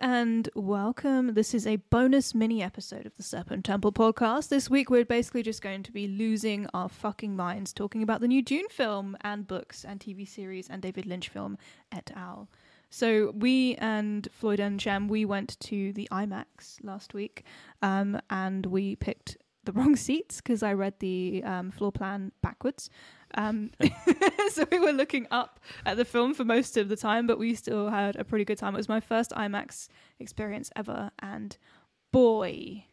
and welcome. This is a bonus mini episode of the Serpent Temple podcast. This week, we're basically just going to be losing our fucking minds talking about the new Dune film and books and TV series and David Lynch film et al. So, we and Floyd and Shem, we went to the IMAX last week um, and we picked the wrong seats because I read the um, floor plan backwards. Um, so we were looking up at the film for most of the time, but we still had a pretty good time. It was my first IMAX experience ever, and boy,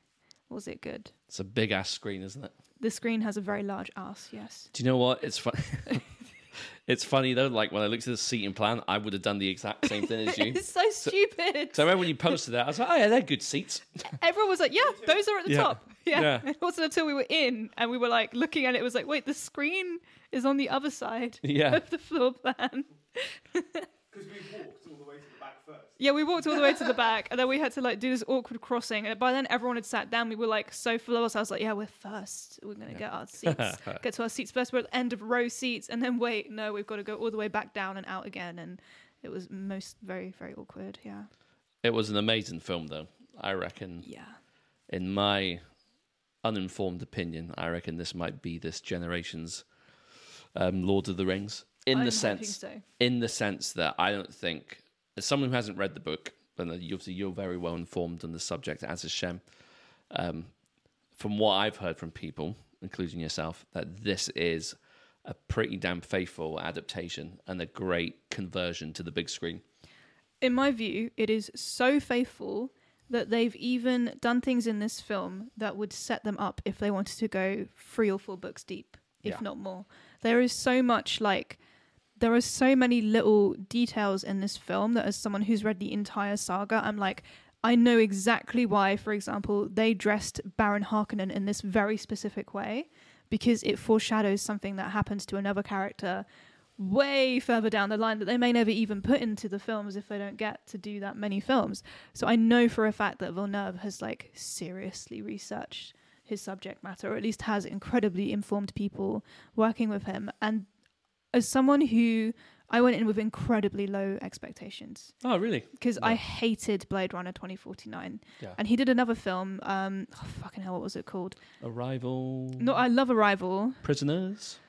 was it good. It's a big ass screen, isn't it? The screen has a very large ass, yes. Do you know what? It's fun. it's funny though. Like when I looked at the seating plan, I would have done the exact same thing as you. it's so stupid. So I remember when you posted that, I was like, "Oh yeah, they're good seats." Everyone was like, "Yeah, those are at the Yeah. top." Yeah. Yeah. It wasn't until we were in and we were like looking at it, it was like, "Wait, the screen is on the other side Yeah. of the floor plan." Because we walked all the way to the back first. Yeah, we walked all the way to the back, and then we had to like do this awkward crossing. And by then, everyone had sat down. We were like so full of us. I was like, "Yeah, we're first. We're gonna get our seats, get to our seats first. We're at the end of row seats, and then wait, no, we've got to go all the way back down and out again." And it was most very, very awkward. Yeah, It was an amazing film, though. I reckon, yeah. in my uninformed opinion, I reckon this might be this generation's um, Lord of the Rings. In I'm the sense, so. in the sense that I don't think, as someone who hasn't read the book, and you- obviously you're very well informed on the subject, as is Shem. Um, from what I've heard from people, including yourself, that this is a pretty damn faithful adaptation and a great conversion to the big screen. in my view, it is so faithful that they've even done things in this film that would set them up if they wanted to go three or four books deep, if Yeah. not more. There is so much like there are so many little details in this film that as someone who's read the entire saga, I'm like I know exactly why, for example, they dressed Baron Harkonnen in this very specific way because it foreshadows something that happens to another character way further down the line that they may never even put into the films if they don't get to do that many films. So I know for a fact that Villeneuve has like seriously researched his subject matter, or at least has incredibly informed people working with him. And as someone who I went in with incredibly low expectations Oh, really? because I hated Blade Runner 2049. Yeah. And he did another film, um, oh, fucking hell, what was it called? Arrival. No, I love Arrival. Prisoners.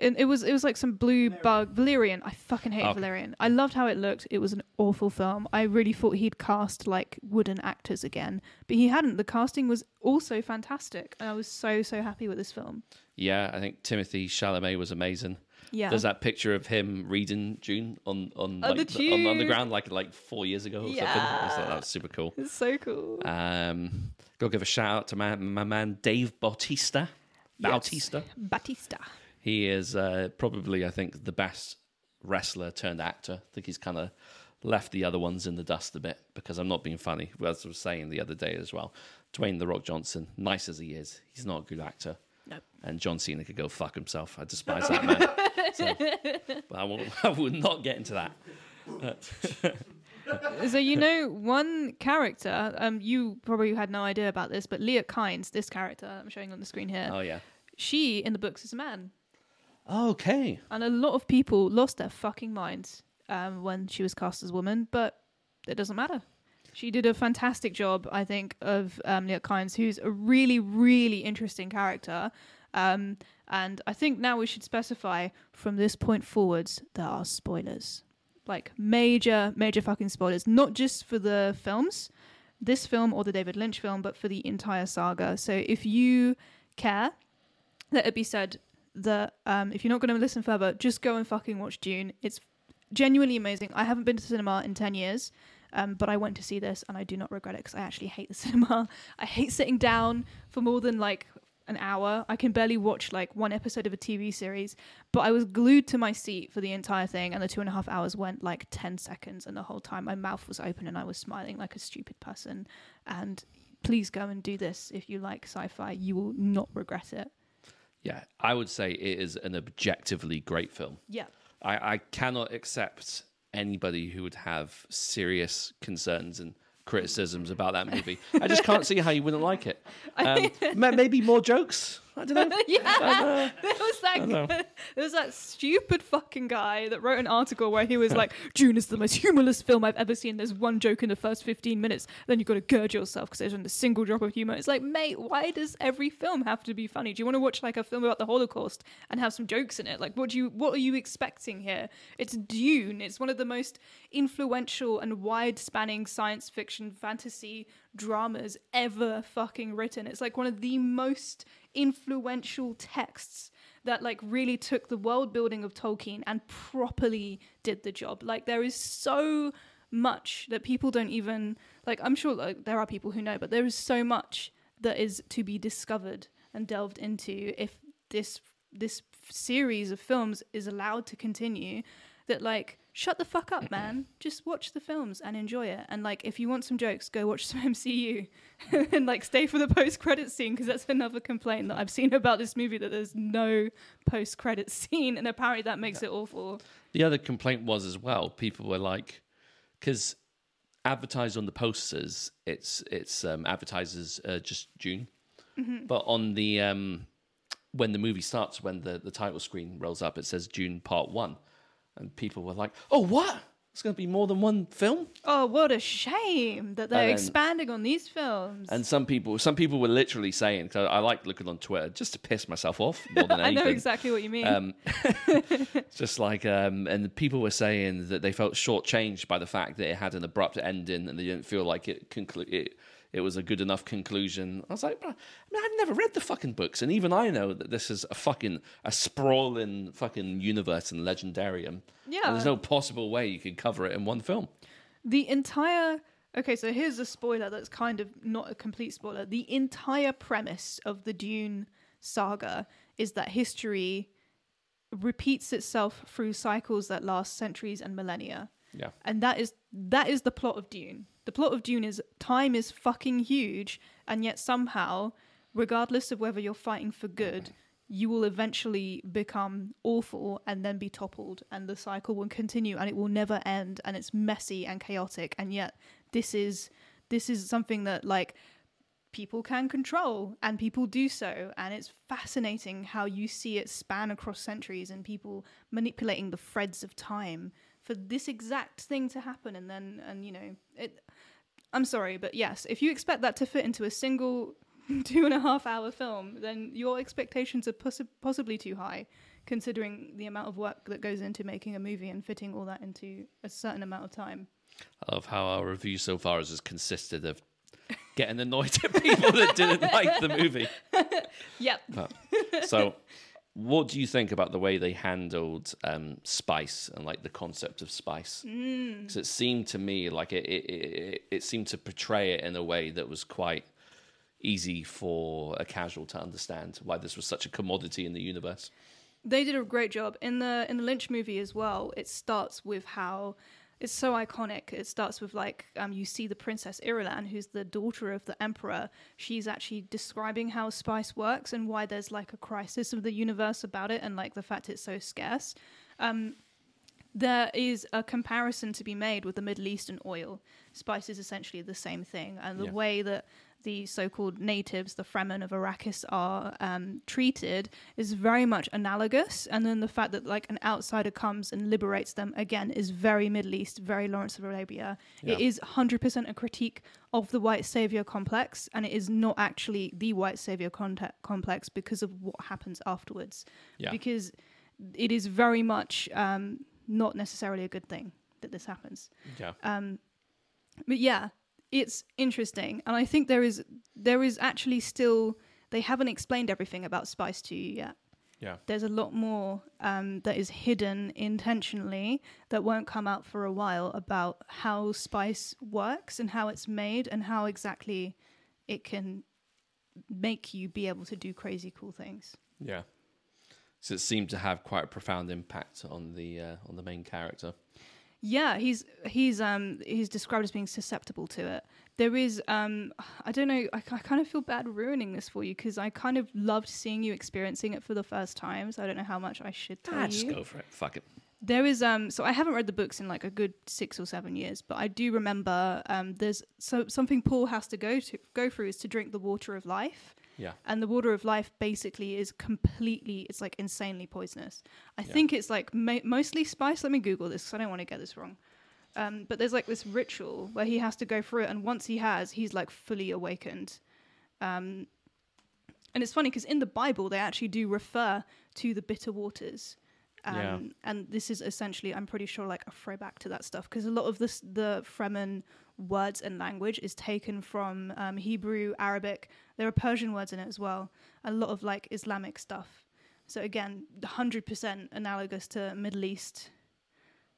And it was it was like some blue bug Valerian. I fucking hate Okay. Valerian. I loved how it looked. It was an awful film. I really thought he'd cast like wooden actors again, but he hadn't. The casting was also fantastic, and I was so so happy with this film. Yeah, I think Timothée Chalamet was amazing. Yeah, There's that picture of him reading Dune on on On like, the on, on the ground like like four years ago or something. I thought that was super cool. it's so cool. Um, go give a shout out to my my man Dave Bautista. Yes. Bautista. Batista. He is uh, probably, I think, the best wrestler turned actor. I think he's kind of left the other ones in the dust a bit because I'm not being funny. As I was saying the other day as well, Dwayne the Rock Johnson, nice as he is, he's not a good actor. Nope. And John Cena could go fuck himself. I despise that man. So, but I, won't, I would not get into that. so you know one character. Um, you probably had no idea about this, but Liet Kynes, this character I'm showing on the screen here, Oh yeah. she in the books is a man. Okay. And a lot of people lost their fucking minds um, when she was cast as a woman, but it doesn't matter. She did a fantastic job, I think, of um, Liet Kynes, who's a really, really interesting character. Um, and I think now we should specify from this point forwards there are spoilers. Like major, major fucking spoilers. Not just for the films, this film or the David Lynch film, but for the entire saga. So if you care, let it be said that um, if you're not going to listen further, just go and fucking watch Dune. It's genuinely amazing. I haven't been to cinema in 10 years, um, but I went to see this and I do not regret it because I actually hate the cinema. I hate sitting down for more than like an hour. I can barely watch like one episode of a TV series, but I was glued to my seat for the entire thing, and the two and a half hours went like 10 seconds, and the whole time my mouth was open and I was smiling like a stupid person. And please go and do this if you like sci fi. You will not regret it. Yeah, I would say it is an objectively great film. Yeah. I, I cannot accept anybody who would have serious concerns and criticisms about that movie. I just can't see how you wouldn't like it. Um, maybe more jokes. I don't know. yeah, there was that. Know. there was that stupid fucking guy that wrote an article where he was like, "Dune is the most humorless film I've ever seen." There's one joke in the first 15 minutes, then you've got to gird yourself because there's not a single drop of humor. It's like, mate, why does every film have to be funny? Do you want to watch like a film about the Holocaust and have some jokes in it? Like, what do you? What are you expecting here? It's Dune. It's one of the most influential and wide-spanning science fiction fantasy dramas ever fucking written. It's like one of the most influential texts that like really took the world building of Tolkien and properly did the job. Like there is so much that people don't even like I'm sure like there are people who know, but there is so much that is to be discovered and delved into if this this series of films is allowed to continue that like shut the fuck up man. Just watch the films and enjoy it. And like if you want some jokes go watch some mcu and like stay for the post credit scene because that's another complaint that i've seen about this movie that there's no post credit scene. And apparently that makes it awful. The other complaint was as well. People were like, because advertised on the posters, it's it's um, advertises uh, just Dune, but on the um, when the movie starts, when the the title screen rolls up, it says Dune Part One, and people were like, "Oh, what? It's going to be more than one film?" oh what a shame that they're then- expanding on these films And some people, some people were literally saying, because I like looking on Twitter just to piss myself off more than anything. i know exactly what you mean Um, just like, um, and people were saying that they felt shortchanged by the fact that it had an abrupt ending and they didn't feel like it conclu- it, was a good enough conclusion. I was like, I mean, I've never read the fucking books, and even I know that this is a fucking a sprawling fucking universe and legendarium. Yeah. and there's no possible way you could cover it in one film. The entire okay, so here's a spoiler that's kind of not a complete spoiler. The entire premise of the Dune saga is that history repeats itself through cycles that last centuries and millennia. Yeah, And that is that is the plot of Dune. The plot of Dune is time is fucking huge, and yet somehow, regardless of whether you're fighting for good, you will eventually become awful and then be toppled, and the cycle will continue, and it will never end, and it's messy and chaotic. And yet, this is this is something that like people can control and people do so and it's fascinating how you see it span across centuries and people manipulating the threads of time for this exact thing to happen and then and you know it i'm sorry but yes if you expect that to fit into a single two and a half hour film then your expectations are possi- possibly too high considering the amount of work that goes into making a movie and fitting all that into a certain amount of time I love how our review so far has consisted of getting annoyed at people that didn't like the movie. yep But, so, what do you think about the way they handled um, spice and like the concept of spice? Because it seemed to me like it, it, it, it seemed to portray it in a way that was quite easy for a casual to understand why this was such a commodity in the universe. they did a great job in the in the Lynch movie as well. It starts with how it's so iconic. It starts with like um, you see the Princess Irulan, who's the daughter of the Emperor. She's actually describing how spice works and why there's like a crisis of the universe about it, and like the fact it's so scarce. Um, there is a comparison to be made with the Middle Eastern oil. Spice is essentially the same thing, and the Yeah. way that the so-called natives, the Fremen of Arrakis, are um, treated is very much analogous. And then the fact that like an outsider comes and liberates them again is very Middle East, very Lawrence of Arabia. It Yeah. is 100% a critique of the white savior complex, and it is not actually the white savior complex because of what happens afterwards. Yeah. Because it is very much um, not necessarily a good thing that this happens. Yeah. Um, but yeah, it's interesting, and I think there is there is actually still they haven't explained everything about Spice to you yet. Yeah. There's a lot more um, that is hidden intentionally that won't come out for a while about how spice works and how it's made and how exactly it can make you be able to do crazy cool things. Yeah. So it seemed to have quite a profound impact on the uh, on the main character. Yeah, he's he's um he's described as being susceptible to it. There is um I don't know I, I kind of feel bad ruining this for you because I kind of loved seeing you experiencing it for the first time. So I don't know how much I should tell Ah, you. just go for it. Fuck it. There is um so I haven't read the books in like a good six or seven years, but I do remember um there's so something Paul has to go to go through is to drink the water of life. Yeah. and the water of life basically is completely it's like insanely poisonous. I Yeah. think it's like ma- mostly spice. Let me google this because i don't want to get this wrong. Um, but there's like this ritual where he has to go through it and once he has he's like fully awakened. Um, and it's funny because in the bible they actually do refer to the bitter waters um, Yeah. and this is essentially i'm pretty sure like a throwback to that stuff because a lot of this the fremen words and language is taken from um, hebrew arabic. There are persian words in it as well. A lot of like islamic stuff. So again 100% analogous to middle east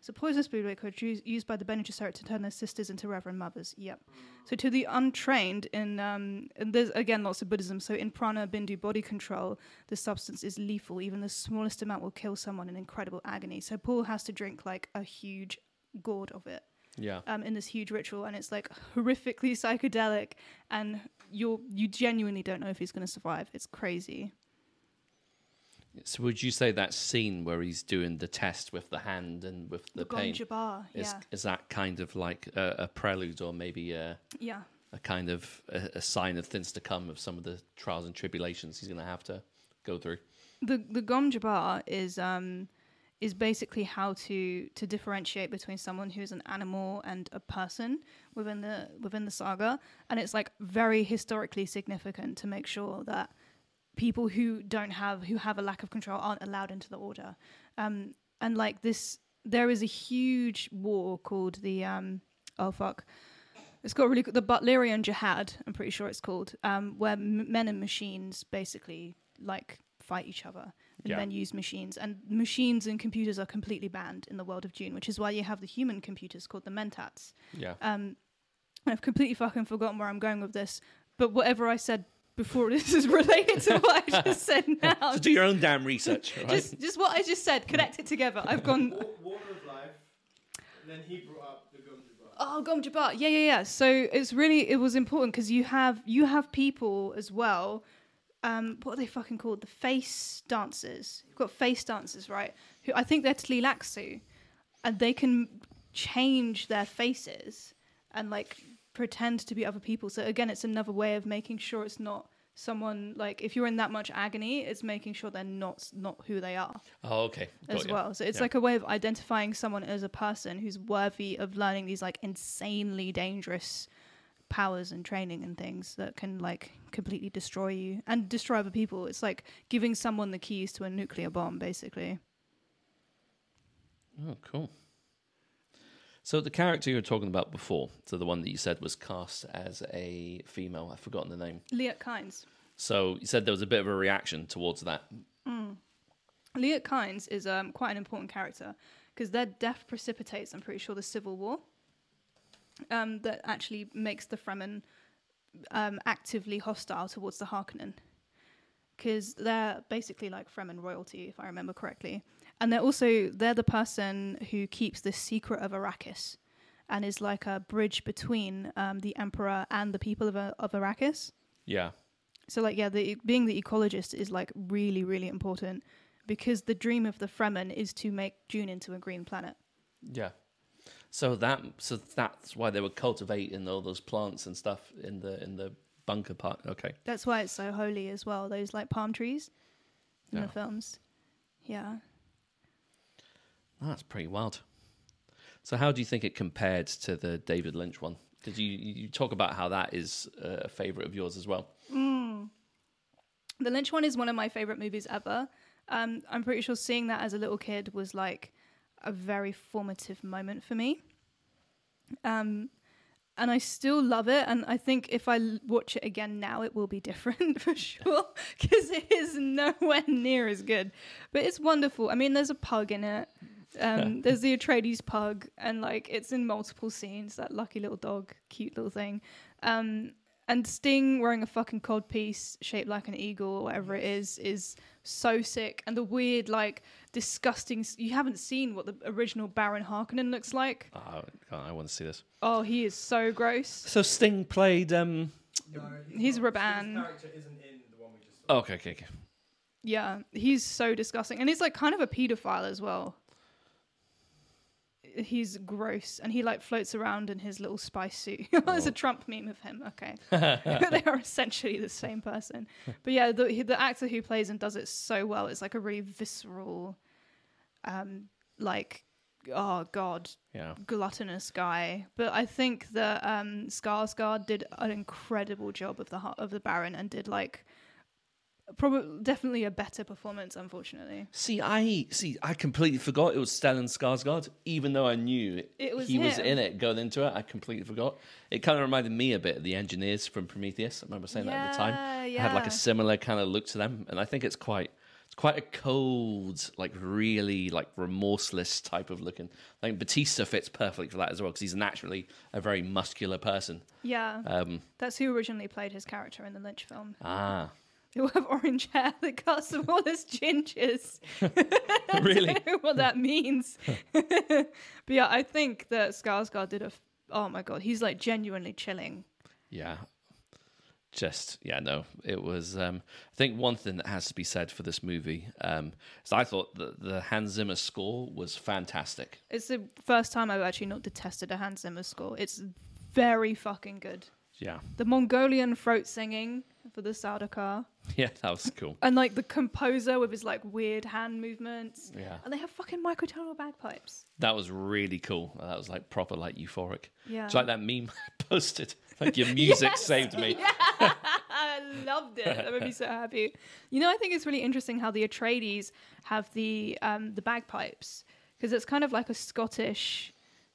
so poisonous blue liquid used, used by the Bene Gesserit to turn their sisters into reverend mothers. Yep. So to the untrained, in um, and there's again lots of Buddhism. So in prana bindu body control, the substance is lethal. Even the smallest amount will kill someone in incredible agony. So Paul has to drink like a huge gourd of it Yeah. um, in this huge ritual, and it's like horrifically psychedelic, and you're you genuinely don't know if he's going to survive. It's crazy. So would you say that scene where he's doing the test with the hand and with the, The Gom pain Jabbar, is yeah, is that kind of like a, a prelude or maybe a, yeah. a kind of a, a sign of things to come of some of the trials and tribulations he's going to have to go through? the the Gom Jabbar is um is basically how to to differentiate between someone who's an animal and a person within the within the saga, and it's like very historically significant to make sure that people who don't have who have a lack of control aren't allowed into the order. Um, and like this, there is a huge war called the um oh fuck. It's got really the Butlerian Jihad. I'm pretty sure it's called, um, where m- men and machines basically like fight each other, and Yeah. men use machines, and machines and computers are completely banned in the world of Dune, which is why you have the human computers called the Mentats. Yeah. Um, I've completely fucking forgotten where I'm going with this, but whatever I said before this is related to what I just said now. So do your own damn research, right? just, just what I just said, connect it together. I've gone. Water of life. And then he brought up the Gom Jabbar. Oh, Gom Jabbar. Yeah, yeah, yeah. So it's really it was important because you have you have people as well. Um, what are they fucking called? The face dancers. You've got face dancers, right? Who I think they're Tleilaxu, and they can change their faces and like pretend to be other people. So again, it's another way of making sure it's not someone like if you're in that much agony, it's making sure they're not not who they are oh, okay. Got as ya. well. So it's Yeah. like a way of identifying someone as a person who's worthy of learning these like insanely dangerous powers and training and things that can like completely destroy you and destroy other people. It's like giving someone the keys to a nuclear bomb, basically. Oh, cool. So the character you were talking about before, so the one that you said was cast as a female, I've forgotten the name. Liet Kynes. So you said there was a bit of a reaction towards that. Liet Kynes is um, quite an important character because their death precipitates, I'm pretty sure, the civil war um, that actually makes the Fremen um, actively hostile towards the Harkonnen because they're basically like Fremen royalty, if I remember correctly. And they're also they're the person who keeps the secret of Arrakis and is like a bridge between um, the Emperor and the people of, uh, of Arrakis. Yeah. So like yeah, the being the ecologist is like really really important because the dream of the Fremen is to make Dune into a green planet. Yeah. So that so that's why they were cultivating all those plants and stuff in the in the bunker part. Okay. That's why it's so holy as well. Those like palm trees in Yeah. the films. Yeah. That's pretty wild. So how do you think it compared to the David Lynch one? Because you you talk about how that is a favorite of yours as well. The Lynch one is one of my favorite movies ever. Um, I'm pretty sure seeing that as a little kid was like a very formative moment for me. Um, and I still love it. And I think if I watch it again now, it will be different for sure because it is nowhere near as good. But it's wonderful. I mean, there's a pug in it. Um, there's the Atreides pug, and like it's in multiple scenes. That lucky little dog, cute little thing. Um, and Sting wearing a fucking cod piece shaped like an eagle, or whatever it is, is so sick. And the weird, like, disgusting. You haven't seen what the original Baron Harkonnen looks like. Oh, I want to see this. Oh, he is so gross. So Sting played. um No, He's not. Rabban. Character isn't in the one we just saw. oh, Okay, okay, okay. Yeah, he's so disgusting, and he's like kind of a pedophile as well. He's gross and he like floats around in his little spice suit. There's a Oh. Trump meme of him. Okay, they are essentially the same person. But yeah, the he- the actor who plays and does it so well. It's like a really visceral, um, like oh god, Yeah. gluttonous guy. But I think that um, Skarsgård did an incredible job of the of the Baron and did like probably definitely a better performance. Unfortunately, See, I see. I completely forgot it was Stellan Skarsgård, even though I knew It was he was in it going into it. I completely forgot. It kind of reminded me a bit of the engineers from Prometheus. I remember saying that at the time. Yeah, It had like a similar kind of look to them, and I think it's quite. It's quite a cold, like really like remorseless type of looking. I think Batista fits perfectly for that as well because he's naturally a very muscular person. yeah, Um, that's who originally played his character in the Lynch film. ah, Who have orange hair that casts them all as gingers. really? don't know what that means. but yeah, I think that Skarsgård did a. F- oh my god, he's like genuinely chilling. Yeah. Just yeah, no. It was um I think one thing that has to be said for this movie, um, is I thought the the Hans Zimmer score was fantastic. It's the first time I've actually not detested a Hans Zimmer score. It's very fucking good. Yeah. The Mongolian throat singing for the Sardaukar, Yeah, that was cool. and like the composer with his like weird hand movements, Yeah. and they have fucking microtonal bagpipes. That was really cool. That was like proper like euphoric. Yeah, It's like that meme I posted. Like your music Yes! saved me. I loved it. That made me so happy. You know, I think it's really interesting how the Atreides have the um, the bagpipes because it's kind of like a Scottish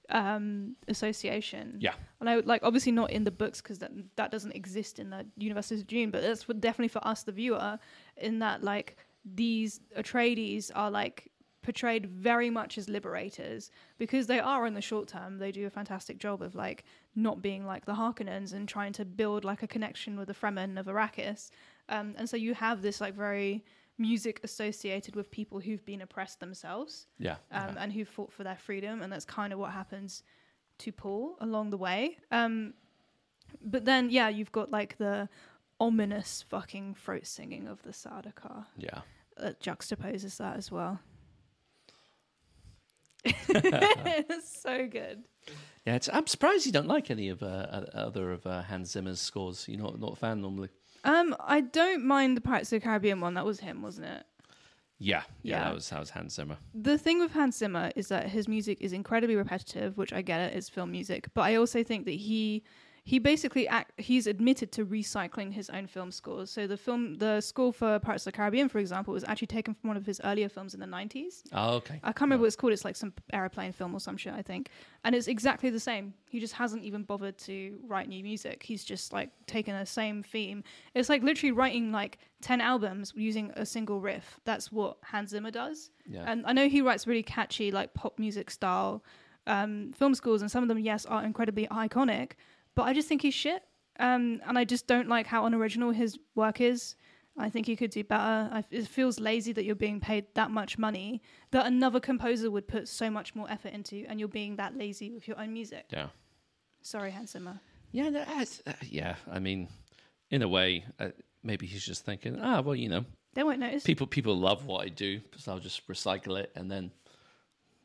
um, association. Yeah. And I would like obviously not in the books because that that doesn't exist in the Universe of Dune, but that's for, definitely for us, the viewer, in that like these Atreides are like portrayed very much as liberators because they are in the short term they do a fantastic job of like not being like the Harkonnens and trying to build like a connection with the Fremen of Arrakis um, and so you have this like very music associated with people who've been oppressed themselves Yeah. um, and who fought for their freedom, and that's kind of what happens to Paul along the way. Um, but then, yeah, you've got like the ominous fucking throat singing of the Sardaukar yeah. that juxtaposes that as well. it's so good. Yeah, it's, I'm surprised you don't like any of uh, other of uh, Hans Zimmer's scores. You're not not a fan normally. Um, I don't mind the Pirates of the Caribbean one. That was him, wasn't it? Yeah, yeah, Yeah. that was that was Hans Zimmer. The thing with Hans Zimmer is that his music is incredibly repetitive, which I get it, it's film music. But I also think that he he basically act, he's admitted to recycling his own film scores. So the film, the score for Pirates of the Caribbean, for example, was actually taken from one of his earlier films in the nineties. Oh, okay. I can't remember what it's called. It's like some airplane film or some shit, I think. And it's exactly the same. He just hasn't even bothered to write new music. He's just like taken the same theme. It's like literally writing like 10 albums using a single riff. That's what Hans Zimmer does. Yeah. And I know he writes really catchy, like pop music style um, film scores, and some of them, yes, are incredibly iconic. But I just think he's shit. Um, and I just don't like how unoriginal his work is. I think he could do better. I, it feels lazy that you're being paid that much money that another composer would put so much more effort into, and you're being that lazy with your own music. yeah. Sorry, Hans Zimmer. Yeah, it's- uh, yeah. I mean, in a way, uh, maybe he's just thinking, ah, well, you know, They won't notice. people people love what I do, so I'll just recycle it, and then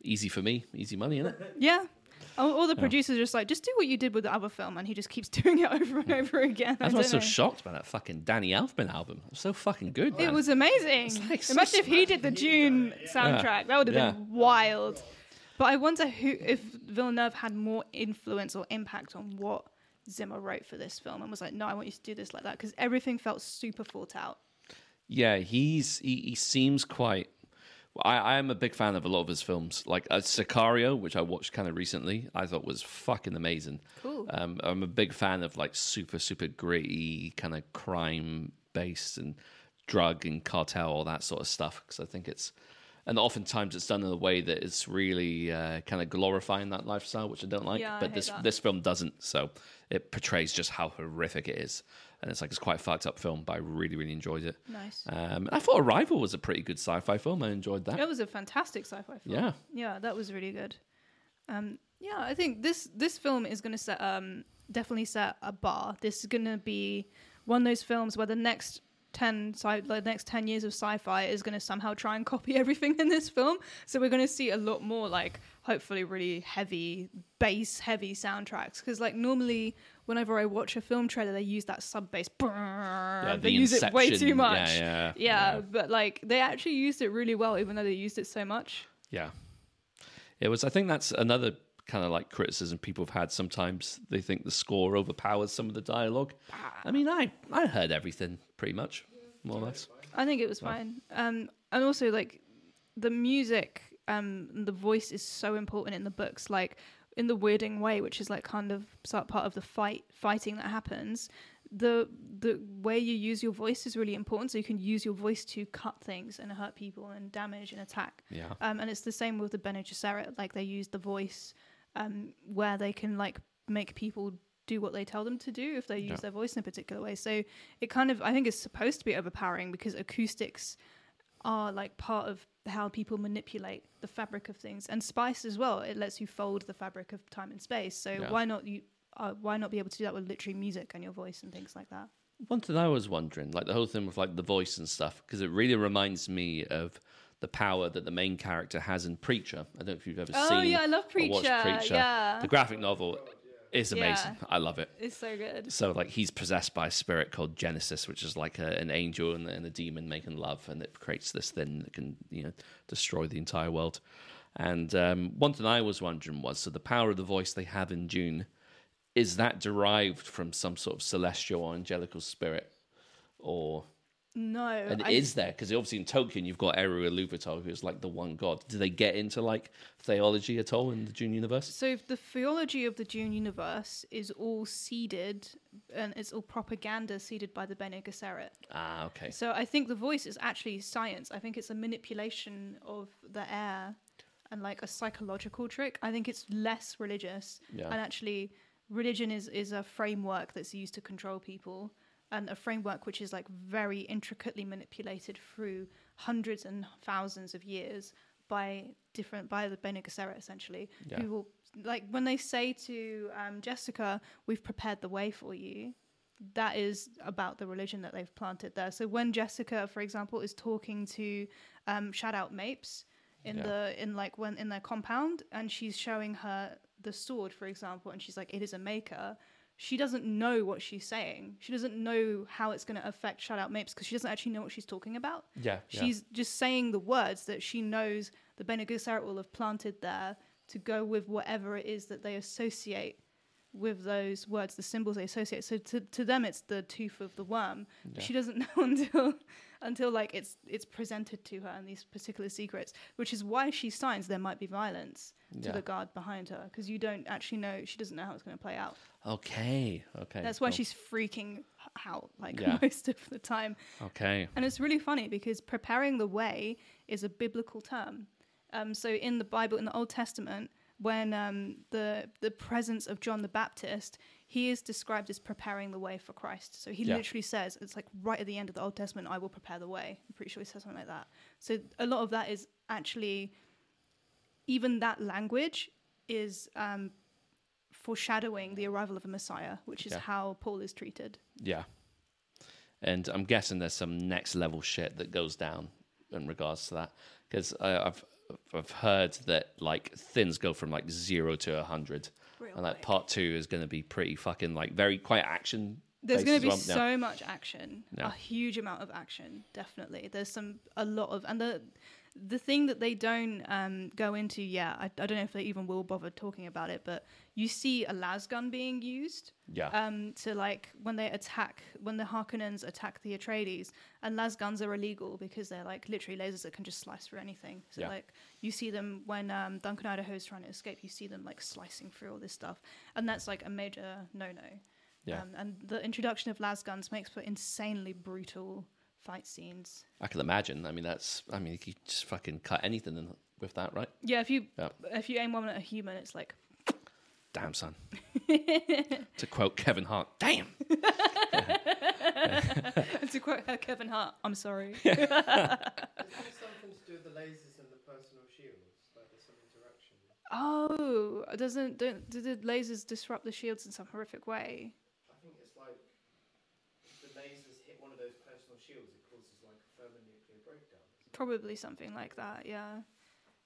easy for me, easy money, isn't it? yeah. All, the producers are just like, just do what you did with the other film, and he just keeps doing it over and over again. I That's why I don't was so know. shocked by that fucking Danny Elfman album. It was so fucking good. It was amazing. Like so Imagine if he did the Dune Yeah. soundtrack. That would have Yeah. been wild. But I wonder who if Villeneuve had more influence or impact on what Zimmer wrote for this film and was like, no, I want you to do this like that because everything felt super thought out. Yeah, he's he, he seems quite. I, I am a big fan of a lot of his films, like uh, Sicario, which I watched kind of recently. I thought was fucking amazing. Cool. Um, I'm a big fan of like super super gritty kind of crime based and drug and cartel all that sort of stuff because I think it's and oftentimes it's done in a way that is really uh, kind of glorifying that lifestyle, which I don't like. Yeah, I but hate this that. this film doesn't, so it portrays just how horrific it is, and it's like it's quite a fucked up film, but I really really enjoyed it. Nice. Um, I thought Arrival was a pretty good sci-fi film. I enjoyed that. It was a fantastic sci-fi film. Yeah. Yeah, that was really good. Um, yeah, I think this this film is going to set um, definitely set a bar. This is going to be one of those films where the next ten sci- like the next ten years of sci-fi is going to somehow try and copy everything in this film. So we're going to see a lot more like hopefully really heavy bass heavy soundtracks because like normally whenever I watch a film trailer they use that sub bass. Yeah, they the use it way too much. Yeah, yeah, Yeah, but like they actually used it really well, even though they used it so much. Yeah. It was, I think that's another kind of like criticism people have had sometimes. They think the score overpowers some of the dialogue. I mean, I, I heard everything pretty much, more or less. I think it was fine. Um, and also like the music, um, and the voice is so important in the books. Like in the weirding way, which is like kind of part of the fight fighting that happens. The the way you use your voice is really important. So you can use your voice to cut things and hurt people and damage and attack. Yeah. Um, and it's the same with the Bene Gesserit. Like they use the voice um, where they can like make people do what they tell them to do if they use Yeah. their voice in a particular way. So it kind of I think is supposed to be overpowering because acoustics are like part of how people manipulate the fabric of things and spice as well. It lets you fold the fabric of time and space. So Yeah. why not you? Uh, why not be able to do that with literally music and your voice and things like that? One thing I was wondering, like the whole thing with like the voice and stuff, because it really reminds me of the power that the main character has in Preacher. I don't know if you've ever Oh seen yeah, I love Preacher. Preacher. Yeah, The graphic novel is Yeah. amazing. I love it. it's so good. So like he's possessed by a spirit called Genesis, which is like a, an angel and, and a demon making love, and it creates this thing that can you know destroy the entire world. And um, one thing I was wondering was, so the power of the voice they have in Dune, is that derived from some sort of celestial or angelical spirit, or No, and I- is there? Because obviously in Tolkien you've got Eru Iluvatar, who's like the one god. Do they get into like theology at all in the Dune universe? So the theology of the Dune universe is all seeded, and it's all propaganda seeded by the Bene Gesserit. Ah, okay. So I think the voice is actually science. I think it's a manipulation of the air and like a psychological trick. I think it's less religious, Yeah. and actually, religion is is a framework that's used to control people, and a framework which is like very intricately manipulated through hundreds and thousands of years by different by the Bene Gesserit essentially, Yeah. who will like when they say to um, Jessica, "We've prepared the way for you." that is about the religion that they've planted there. So when Jessica, for example, is talking to um, Shadout Mapes in Yeah. the in like when in their compound, and she's showing her the sword, for example, and she's like, "It is a maker." She doesn't know what she's saying. She doesn't know how it's going to affect Shadout Mapes because she doesn't actually know what she's talking about. Yeah. yeah. She's just saying the words that she knows the Bene Gesserit will have planted there to go with whatever it is that they associate with those words, the symbols they associate. So to, to them, it's the tooth of the worm. Yeah. She doesn't know until until like it's it's presented to her and these particular secrets, which is why she signs there might be violence to Yeah. the guard behind her because you don't actually know. She doesn't know how it's going to play out. Okay. Okay. That's why cool. she's freaking out like Yeah. most of the time. Okay. And it's really funny because preparing the way is a biblical term. Um, so in the Bible, in the Old Testament, when um, the the presence of John the Baptist, he is described as preparing the way for Christ. So he Yeah. literally says, it's like right at the end of the Old Testament, I will prepare the way. I'm pretty sure he says something like that. So a lot of that is actually, even that language is um, foreshadowing the arrival of a Messiah, which is Yeah. how Paul is treated. Yeah. And I'm guessing there's some next level shit that goes down in regards to that because I've I've heard that like things go from like zero to a hundred, and that quick. part two is going to be pretty fucking like very quite action. There's going to be well. so Yeah. much action, Yeah. a huge amount of action, definitely. There's some a lot of, and the the thing that they don't um, go into, yeah, I, I don't know if they even will bother talking about it, but you see a las gun being used Yeah. um, to like when they attack when the Harkonnens attack the Atreides, and las guns are illegal because they're like literally lasers that can just slice through anything. So Yeah. like you see them when um, Duncan Idaho's trying to escape, you see them like slicing through all this stuff, and that's like a major no no. Yeah. Um, and the introduction of las guns makes for insanely brutal fight scenes. I can imagine. I mean, that's. I mean, you could just fucking cut anything in, with that, right? Yeah, if you Yeah. if you aim one at a human, it's like Damn, son. to quote Kevin Hart, damn. to quote her Kevin Hart, I'm sorry. Is there something to do with the lasers and the personal shields? Like there's some interaction. Oh, doesn't don't, do the lasers disrupt the shields in some horrific way? I think it's like the lasers hit one of those personal shields Probably something like that. Yeah.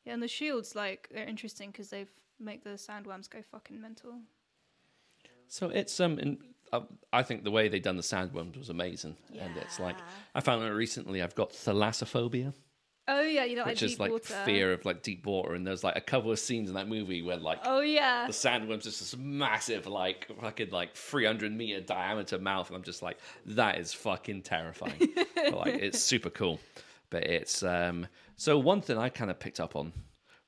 Yeah, and the shields like they're interesting because they've make the sandworms go fucking mental. So it's um, in, uh, I think the way they done the sandworms was amazing, and it's like I found out recently I've got thalassophobia, Oh yeah, you know, which like is like water. fear of like deep water, and there's like a couple of scenes in that movie where like Oh yeah. the sandworms just this massive like fucking like 300 meter diameter mouth, and I'm just like that is fucking terrifying. but, like it's super cool, but it's um. So one thing I kind of picked up on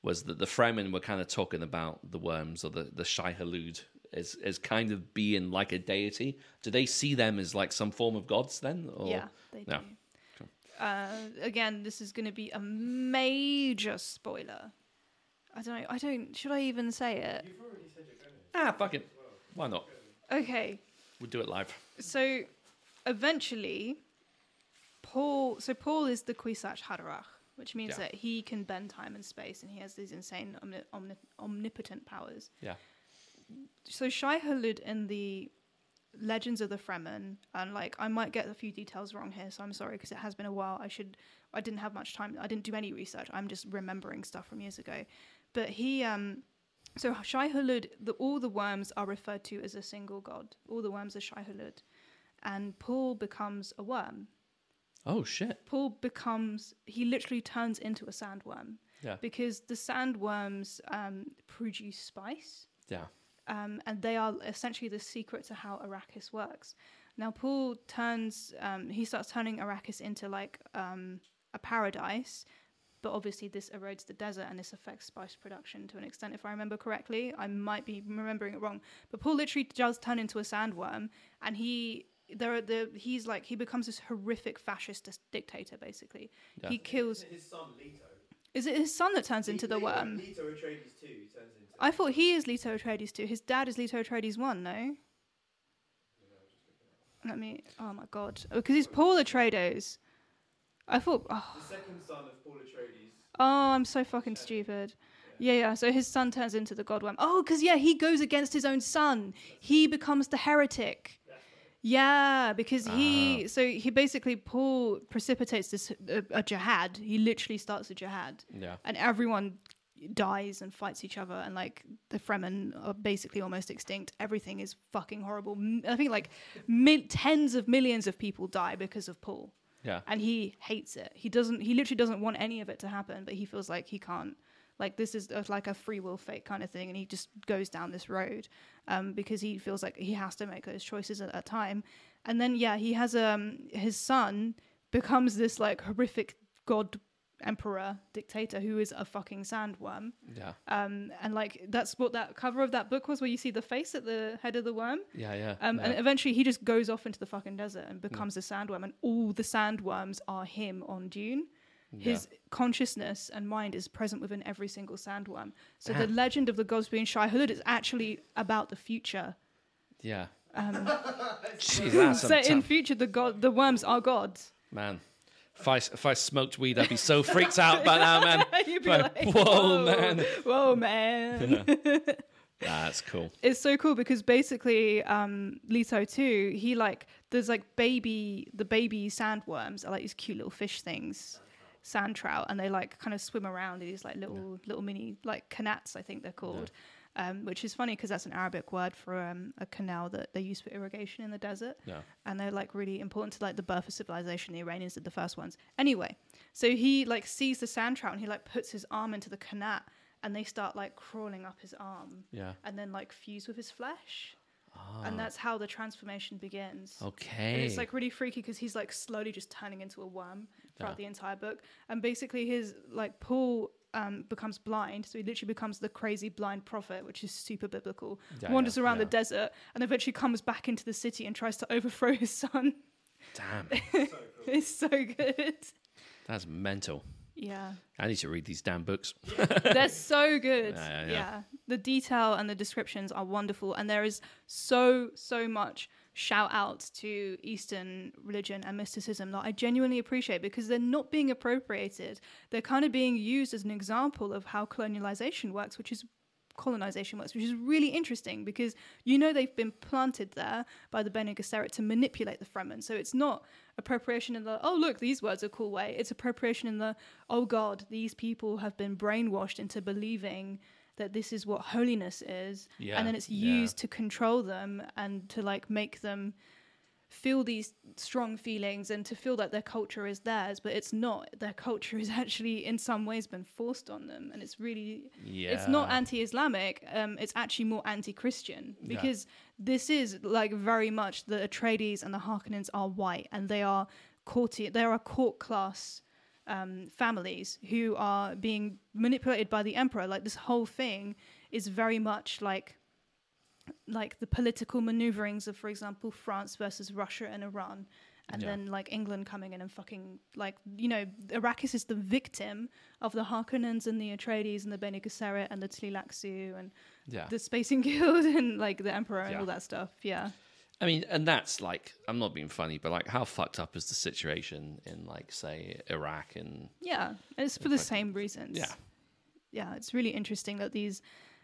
was that the Fremen were kind of talking about the worms or the the Shai Hulud as as kind of being like a deity. Do they see them as like some form of gods then? Or? Yeah, they do. No. Uh, again, this is going to be a major spoiler. I don't know. I don't. Should I even say it? You've already said you're going to. Ah, fuck it. Why not? Okay. We'll do it live. So, eventually, Paul. So Paul is the Kwisatz Haderach, which means Yeah. that he can bend time and space, and he has these insane omni- omni- omnipotent powers. Yeah. so Shai Hulud in the Legends of the Fremen, and like I might get a few details wrong here, so I'm sorry because it has been a while. I should, I didn't have much time. I didn't do any research. I'm just remembering stuff from years ago. But he, um, so Shai Hulud, the, all the worms are referred to as a single god. All the worms are Shai Hulud, and Paul becomes a worm. Oh shit. Paul becomes he literally turns into a sandworm Yeah. because the sandworms um, produce spice Yeah. um, and they are essentially the secret to how Arrakis works. Now, Paul turns, um, he starts turning Arrakis into like um, a paradise, but obviously this erodes the desert and this affects spice production to an extent, if I remember correctly. I might be remembering it wrong, but Paul literally does turn into a sandworm, and he. There are the he's like he becomes this horrific fascist dictator basically. Yeah. He kills. His son Leto. Is it his son that turns into the Le- worm? Leto Atreides too turns into. I thought he is Leto Atreides too. His dad is Leto Atreides one, no? Let me. Oh my god, oh, because he's Paul Atreides. I thought. Oh, the second son of Paul Atreides. oh, I'm so fucking stupid. Yeah, yeah. So his son turns into the Godworm. Oh, because yeah, he goes against his own son. He becomes the heretic. Yeah, because he. Ah. So he basically Paul precipitates this a, a jihad. He literally starts a jihad Yeah. and everyone dies and fights each other and like the fremen are basically almost extinct everything is fucking horrible i think like tens of millions of people die because of paul Yeah. and he hates it he doesn't he literally doesn't want any of it to happen but he feels like he can't like this is a, like a free will fate kind of thing and he just goes down this road um, because he feels like he has to make those choices at a time and then yeah he has um his son becomes this like horrific god emperor dictator who is a fucking sandworm Yeah. um and like that's what that cover of that book was where you see the face at the head of the worm Yeah. Yeah. um, yeah. And eventually he just goes off into the fucking desert and becomes a sandworm, and all the sandworms are him on Dune. His consciousness and mind is present within every single sandworm. So the legend of the gods being Shai Hulud is actually about the future. yeah. Um, Jeez, that's so in future, the god, the worms are gods. man. If I if I smoked weed, I'd be so freaked out by now, man. You'd be Like, like, whoa, man. whoa, man. That's cool. it's so cool because basically um Leto too he like there's like baby the baby sandworms are like these cute little fish things sand trout and they like kind of swim around in these like little little mini like qanats I think they're called um, which is funny because that's an Arabic word for um, a canal that they use for irrigation in the desert Yeah. and they're like really important to like the birth of civilization. The Iranians did the first ones. Anyway, so he like sees the sand trout and he like puts his arm into the qanat, and they start like crawling up his arm Yeah. and then like fuse with his flesh. Ah. And that's how the transformation begins. Okay. And it's like really freaky because he's like slowly just turning into a worm throughout Yeah. the entire book. And basically, his like Paul um, becomes blind, so he literally becomes the crazy blind prophet, which is super biblical. Yeah, Wanders yeah, around the desert and eventually comes back into the city and tries to overthrow his son. Damn. So cool. it's so good. That's mental. Yeah, I need to read these damn books. they're so good. Yeah, yeah, yeah, yeah. the detail and the descriptions are wonderful, and there is so so much shout out to Eastern religion and mysticism that I genuinely appreciate because they're not being appropriated. They're kind of being used as an example of how colonialization works, which is colonization works, which is really interesting because you know they've been planted there by the Bene Gesserit to manipulate the Fremen. So it's not appropriation in the oh look these words are cool way. It's appropriation in the oh god these people have been brainwashed into believing that this is what holiness is, Yeah, and then it's yeah. used to control them and to like make them feel these strong feelings and to feel that their culture is theirs but it's not their culture is actually in some ways been forced on them and it's really Yeah. it's not anti-islamic um, it's actually more anti-christian Yeah. because this is like very much the atreides and the harkonnens are white and they are courtier they are a court class um, families who are being manipulated by the emperor like this whole thing is very much like like the political maneuverings of, for example, France versus Russia and Iran, and Yeah. then like England coming in and fucking like you know Arrakis is the victim of the Harkonnens and the Atreides and the Bene Gesserit and the Tleilaxu and Yeah. the Spacing Guild and like the Emperor and Yeah. all that stuff. Yeah, I mean, and that's like, I'm not being funny, but like, how fucked up is the situation in, like, say, Iraq and yeah, it's for the same reasons. yeah, yeah, it's really interesting that these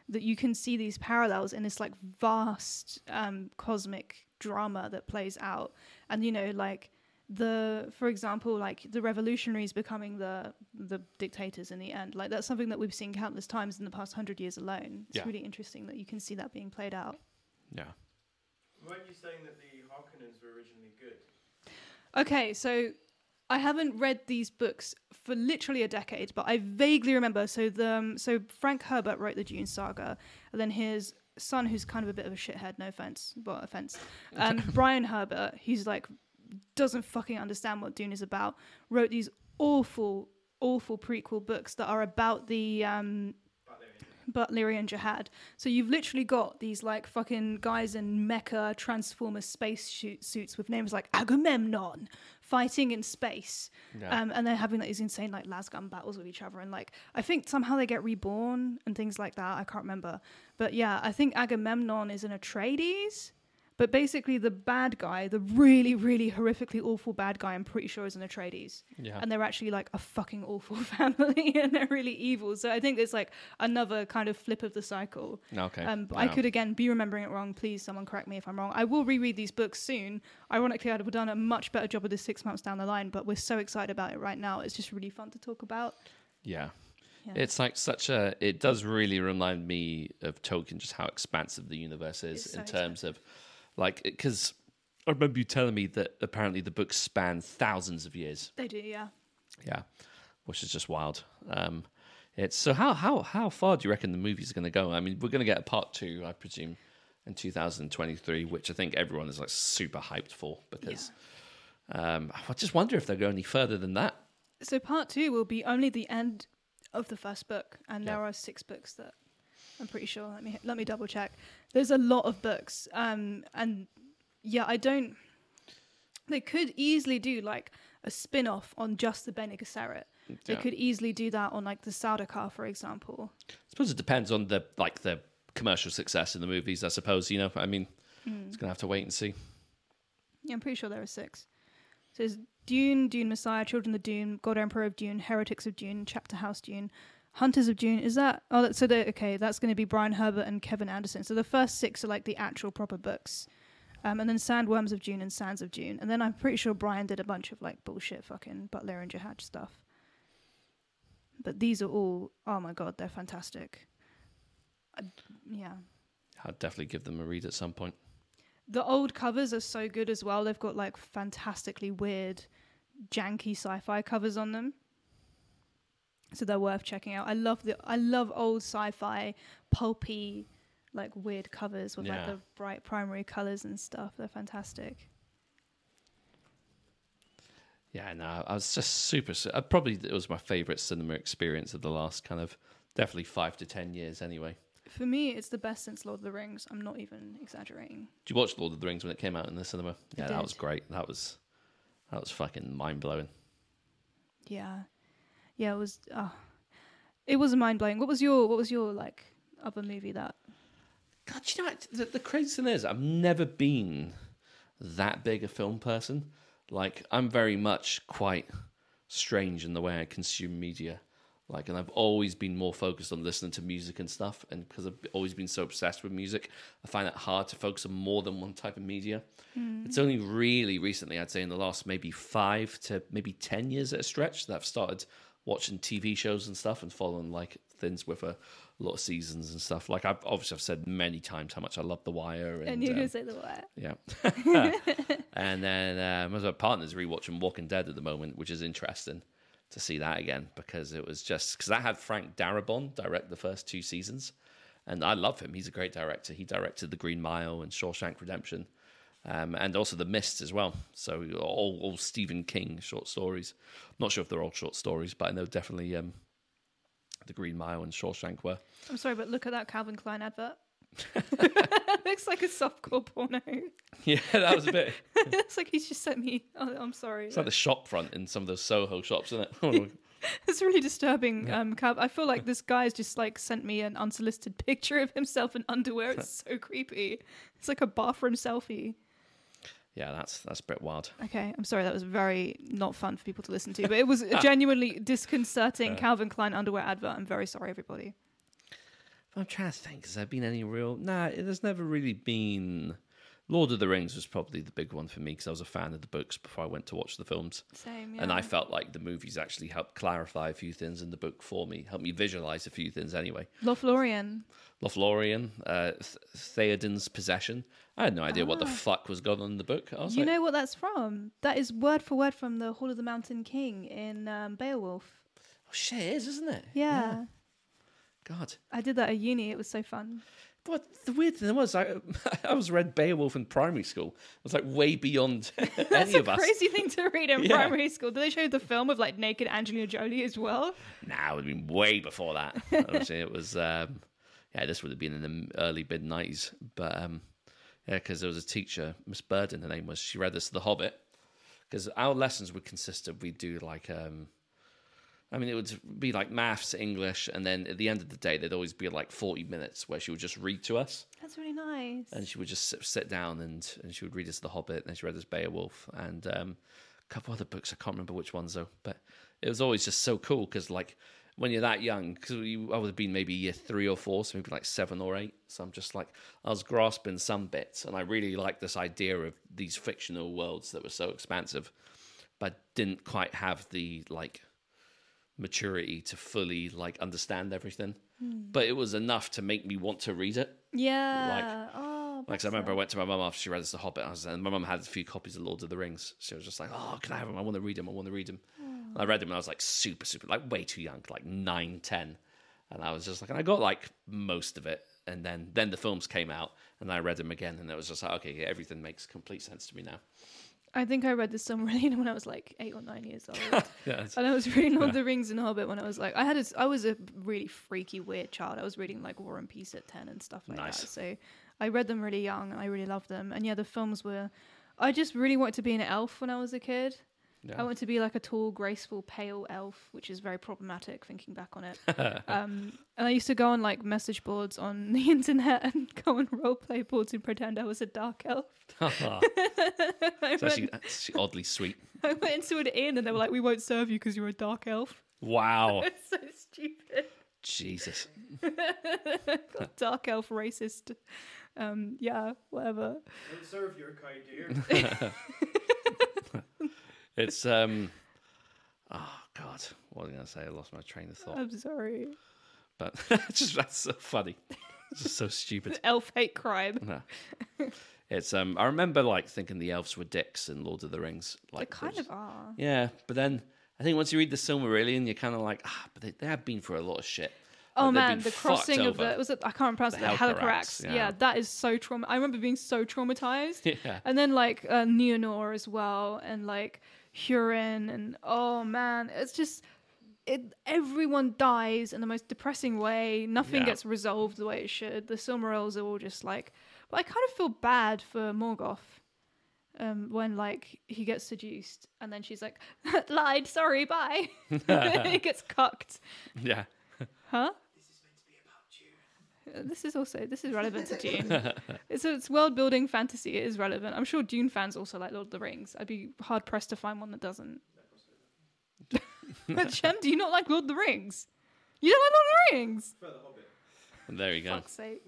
that you can see these parallels in this like vast um, cosmic drama that plays out, and you know, like the for example, like the revolutionaries becoming the the dictators in the end, like that's something that we've seen countless times in the past hundred years alone. It's Yeah. really interesting that you can see that being played out. yeah. Weren't you saying that the Harkonnens were originally good? Okay, so I haven't read these books for literally a decade, but I vaguely remember. So the um, so Frank Herbert wrote the Dune saga, and then his son, who's kind of a bit of a shithead, no offense, but offense, um, Brian Herbert, he's like doesn't fucking understand what Dune is about, wrote these awful, awful prequel books that are about the um, Butlerian jihad. So you've literally got these like fucking guys in mecha transformer space shoot suits with names like Agamemnon fighting in space. Yeah. Um, and they're having like, these insane like lasgun battles with each other. And like, I think somehow they get reborn and things like that. I can't remember. But yeah, I think Agamemnon is an Atreides. But basically, the bad guy, the really, really horrifically awful bad guy, I'm pretty sure is an Atreides yeah. and they're actually like a fucking awful family and they're really evil. So I think it's like another kind of flip of the cycle. okay. Um, but I could again be remembering it wrong. Please, someone correct me if I'm wrong. I will reread these books soon. Ironically, I'd have done a much better job of this six months down the line, but we're so excited about it right now. It's just really fun to talk about. Yeah. Yeah. It's like such a. It does really remind me of Tolkien, just how expansive the universe is so in terms of, like, because I remember you telling me that apparently the books span thousands of years. they do, yeah. Yeah, which is just wild. Um, it's so how how how far do you reckon the movie's are going to go? I mean, we're going to get a part two, I presume, in 2023, which I think everyone is like super hyped for because. Um, I just wonder if they'll go any further than that. So part two will be only the end of the first book, and Yeah. there are six books that I'm pretty sure. Let me let me double check. There's a lot of books, um, and yeah, I don't. They could easily do like a spin-off on just the Bene Gesserit. They could easily do that on like the Sardaukar, for example. I suppose it depends on the like the commercial success in the movies. I suppose you know. I mean, it's gonna have to wait and see. Yeah, I'm pretty sure there are six. So there's Dune, Dune Messiah, Children of Dune, God Emperor of Dune, Heretics of Dune, Chapter House Dune, Hunters of Dune. Is that? Oh, that, so they okay. That's going to be Brian Herbert and Kevin Anderson. So the first six are like the actual proper books, um, and then Sandworms of Dune and Sands of Dune, and then I'm pretty sure Brian did a bunch of like bullshit fucking Butlerian Jihad stuff. But these are all oh my god, they're fantastic. I, yeah. I'd definitely give them a read at some point. The old covers are so good as well. They've got like fantastically weird, janky sci-fi covers on them. So they're worth checking out. I love the I love old sci-fi, pulpy, like weird covers with like the bright primary colors and stuff. They're fantastic. Yeah, no, I was just super. su- Uh, probably it was my favorite cinema experience of the last kind of definitely five to ten years. Anyway, For me, it's the best since Lord of the Rings. I'm not even exaggerating. did you watch Lord of the Rings when it came out in the cinema? Yeah, that was great. That was that was fucking mind blowing. Yeah, yeah. It was. Uh, it was mind blowing. What was your What was your like other movie that? God, you know? The, the crazy thing is, I've never been that big a film person. Like, I'm very much quite strange in the way I consume media. Like, and I've always been more focused on listening to music and stuff. And because I've always been so obsessed with music, I find it hard to focus on more than one type of media. It's only really recently, I'd say, in the last maybe five to maybe 10 years at a stretch, that I've started watching TV shows and stuff and following like things with a lot of seasons and stuff. Like, I've obviously I've said many times how much I love The Wire. And, And you're um, gonna say the word. yeah. and then um, my partner's rewatching Walking Dead at the moment, which is interesting to see that again because it was just because I had Frank Darabont direct the first two seasons, and I love him. He's a great director. He directed The Green Mile and Shawshank Redemption, um, and also The Mist as well. So all, all Stephen King short stories. I'm not sure if they're all short stories, but I know definitely um, The Green Mile and Shawshank were. I'm sorry, but look at that Calvin Klein advert. Looks like a softcore porno. Yeah, that was a bit. it's like he's just sent me. Oh, I'm sorry. It's like the shop front in some of those Soho shops, isn't it? It's really disturbing. Um, I feel like this guy's just like sent me an unsolicited picture of himself in underwear. It's so creepy. It's like a bathroom selfie. Yeah, that's that's a bit wild. Okay, I'm sorry. That was very not fun for people to listen to, but it was a genuinely disconcerting Calvin Klein underwear advert. I'm very sorry, everybody. I'm trying to think. Has there been any real? Nah, it there's never really been. Lord of the Rings was probably the big one for me because I was a fan of the books before I went to watch the films, Same. Yeah. and I felt like the movies actually helped clarify a few things in the book for me, helped me visualize a few things anyway. Lothlorien. Lothlorien, uh, Th- Theoden's possession. I had no idea what the Ah. fuck was going on in the book. You like, know what that's from? That is word for word from the Hall of the Mountain King in um, Beowulf. oh shit, it is, isn't it? Yeah. God. I did that at uni. It was so fun. But the weird thing was, I I was read Beowulf in primary school. It was like way beyond any of us. crazy thing to read in Yeah. primary school. Did they show the film of like naked Angelina Jolie as well? Nah, it would have been way before that. Obviously, it was. Um, yeah, this would have been in the early mid nineties. But um, yeah, because there was a teacher, Miss Burden, her name was. She read us The Hobbit. Because our lessons would consist of we'd do like. Um, I mean, it would be like maths, English, and then at the end of the day, there'd always be like forty minutes where she would just read to us, That's really nice. and she would just sit, sit down and and she would read us The Hobbit, and then she read us Beowulf, and um, a couple other books. I can't remember which ones though, but it was always just so cool because like when you're that young, because I would have been maybe year three or four, so maybe like seven or eight. So I'm just like I was grasping some bits, and I really liked this idea of these fictional worlds that were so expansive, but didn't quite have the like maturity to fully like understand everything. But it was enough to make me want to read it. yeah. oh, Like, I remember I went to my mum after she read us The Hobbit, I was, and my mum had a few copies of Lord of the Rings. She was just like, "Oh, can I have them? I want to read them. I want to read them." And I read them, and I was like super, super, like way too young, like nine, ten, and I was just like, and I got like most of it, and then then the films came out, and I read them again, and it was just like, okay, yeah, everything makes complete sense to me now. I think I read this submarine when I was like eight or nine years old. Yeah, it's- And I was reading Lord of the Rings and Hobbit when I was like, I had a, I was a really freaky, weird child. I was reading like War and Peace at 10 and stuff like Nice. that. So I read them really young and I really loved them. And yeah, the films were, I just really wanted to be an elf when I was a kid. Yeah. I wanted to be like a tall, graceful, pale elf, which is very problematic thinking back on it. um, and I used to go on like message boards on the internet and go on roleplay boards and pretend I was a dark elf. I, it's went, actually, actually oddly sweet. I went into an inn and they were like, "We won't serve you because you're a dark elf." Wow, It's so stupid. Jesus. dark elf racist. Um, yeah, whatever. Don't serve your kind dear. It's um, oh God, what was I gonna say? I lost my train of thought. I'm sorry. But just that's so funny. It's just so stupid. Elf hate crime. No. It's um I remember like thinking the elves were dicks in Lord of the Rings. Like They kind of are. Yeah, but then I think once you read the Silmarillion, you're kind of like, ah, but they, they have been through a lot of shit. Oh Like, man, the crossing of the was it? I can't pronounce The it. The Helcarax, Helcarax. yeah. Yeah. that is so trauma. I remember being so traumatized. Yeah. And then like uh, Nienor as well, and like Hurin, and oh man, it's just it. Everyone dies in the most depressing way. Nothing Yeah. gets resolved the way it should. The Silmarils are all just like. But I kind of feel bad for Morgoth. Um, when like he gets seduced and then she's like lied sorry bye he gets cucked Yeah. huh this is meant to be about you. Uh, Uh, this is also this is relevant to Dune. it's it's world building fantasy. It is relevant. I'm sure Dune fans also like Lord of the Rings. I'd be hard pressed to find one that doesn't. But Shem, do you not like Lord of the Rings? You don't like Lord of the Rings? The Hobbit. There you go. Fuck's sake.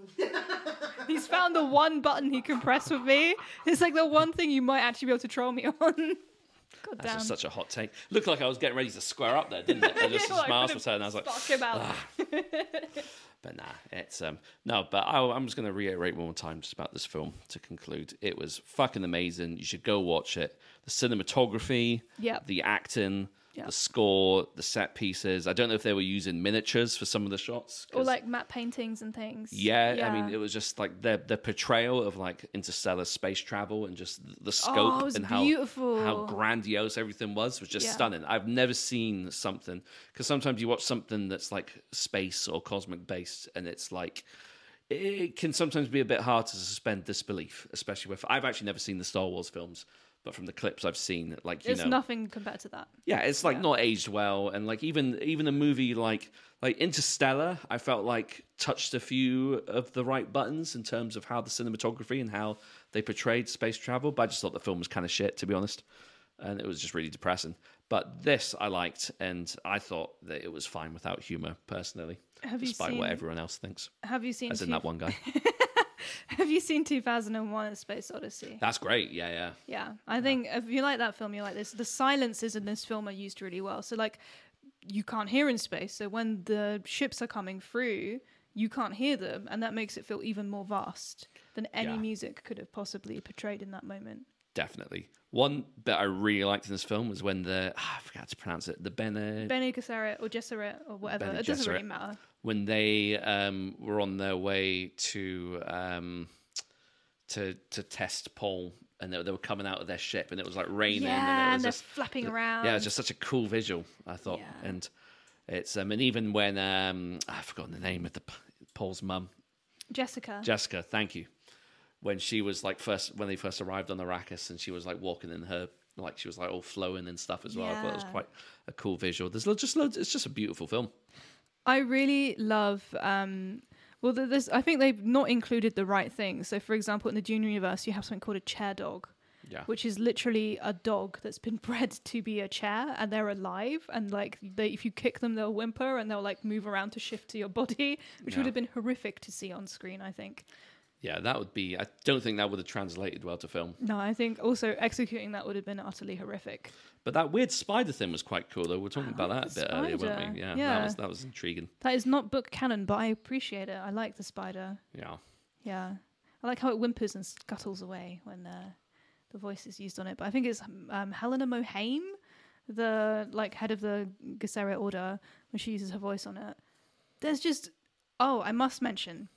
He's found the one button he can press with me. It's like the one thing you might actually be able to troll me on. God That's damn. just such a hot take. Looked like I was getting ready to square up there, didn't it? I just Yeah, like, smiled could've for a. I was like, Fuck him out. Ah. But nah, it's um no. But I, I'm just going to reiterate one more time just about this film to conclude. It was fucking amazing. You should go watch it. The cinematography, yeah, the acting, Yep. the score, the set pieces. I don't know if they were using miniatures for some of the shots. or like matte paintings and things. Yeah, I mean, it was just like their their portrayal of like interstellar space travel and just the oh, scope Oh, and how beautiful. how grandiose everything was was just Yeah. stunning. I've never seen something because sometimes you watch something that's like space or cosmic based, and it's like it can sometimes be a bit hard to suspend disbelief, especially with I've actually never seen the Star Wars films. But from the clips I've seen, like you it's know, nothing compared to that. yeah, it's like Yeah. not aged well, and like even even a movie like like Interstellar, I felt like touched a few of the right buttons in terms of how the cinematography and how they portrayed space travel. But I just thought the film was kind of shit, to be honest, and it was just really depressing. But this I liked, and I thought that it was fine without humor, personally, Have you despite seen? what everyone else thinks. Have you seen? As in two- that one guy, Have you seen 2001: A Space Odyssey? that's great. Yeah, yeah, Yeah, I think if you like that film, you like this. The silences in this film are used really well. So like, you can't hear in space. So when the ships are coming through, you can't hear them, and that makes it feel even more vast than any Yeah. music could have possibly portrayed in that moment. definitely. One bit I really liked in this film was when the ah, I forgot how to pronounce it. The Bene Bene Gesserit or Gesserit or whatever. Bene it doesn't really matter. When they um, were on their way to um, to to test Paul, and they, they were coming out of their ship, and it was like raining, Yeah, and it and was they're just flapping around. yeah, it was just such a cool visual. I thought, Yeah. and it's um, and even when um, I've forgotten the name of the Paul's mum, Jessica. Jessica. Thank you. When she was like first when they first arrived on Arrakis, and she was like walking in her like she was like all flowing and stuff as well. I thought it was quite a cool visual. There's just loads. It's just a beautiful film. I really love. Um, well, th- there's, I think they've not included the right things. So, for example, in the Dune universe, you have something called a chair dog, Yeah. which is literally a dog that's been bred to be a chair, and they're alive. And like, they, if you kick them, they'll whimper and they'll like move around to shift to your body, which Yeah. would have been horrific to see on screen. I think. Yeah, that would be. I don't think that would have translated well to film. No, I think also executing that would have been utterly horrific. But that weird spider thing was quite cool, though. We are talking about that a bit earlier, weren't we? Yeah, Yeah. that was that was intriguing. That is not book canon, but I appreciate it. I like the spider. Yeah, Yeah, I like how it whimpers and scuttles away when uh, the voice is used on it. But I think it's um, Helena Mohiam, the like head of the Gesserit Order, when she uses her voice on it. There's just oh, I must mention.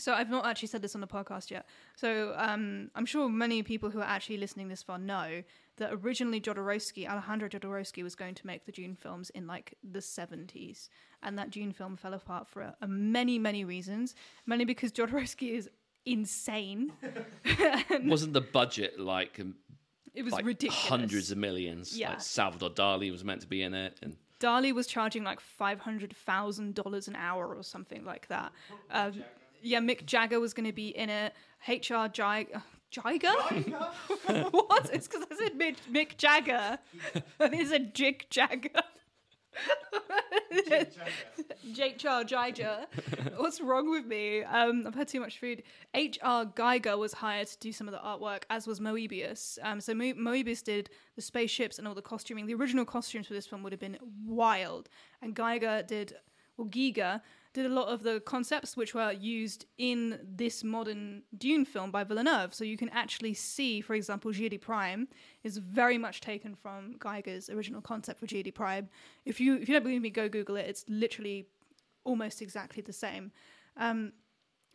So I've not actually said this on the podcast yet. So um, I'm sure many people who are actually listening this far know that originally Jodorowsky, Alejandro Jodorowsky, was going to make the Dune films in like the 70s, and that Dune film fell apart for a, a many, many reasons. Mainly because Jodorowsky is insane. wasn't the budget like um, It was like ridiculous. hundreds of millions? Yeah. like Salvador Dali was meant to be in it, and Dali was charging like five hundred thousand dollars an hour or something like that. Um, yeah, Mick Jagger was going to be in it. HR Jagger. Jagger? what? It's because I said Mick, Mick Jagger. and it's a Jig Jagger. J.R. Jagger. What's wrong with me? Um, I've had too much food. H.R. Geiger was hired to do some of the artwork, as was Moebius. Um, so Mo- Moebius did the spaceships and all the costuming. The original costumes for this film would have been wild, and Geiger did, or Giger did a lot of the concepts which were used in this modern Dune film by Villeneuve. So you can actually see, for example, Giedi Prime is very much taken from Geiger's original concept for Giedi Prime. If you if you don't believe me, go Google it. It's literally almost exactly the same. Um,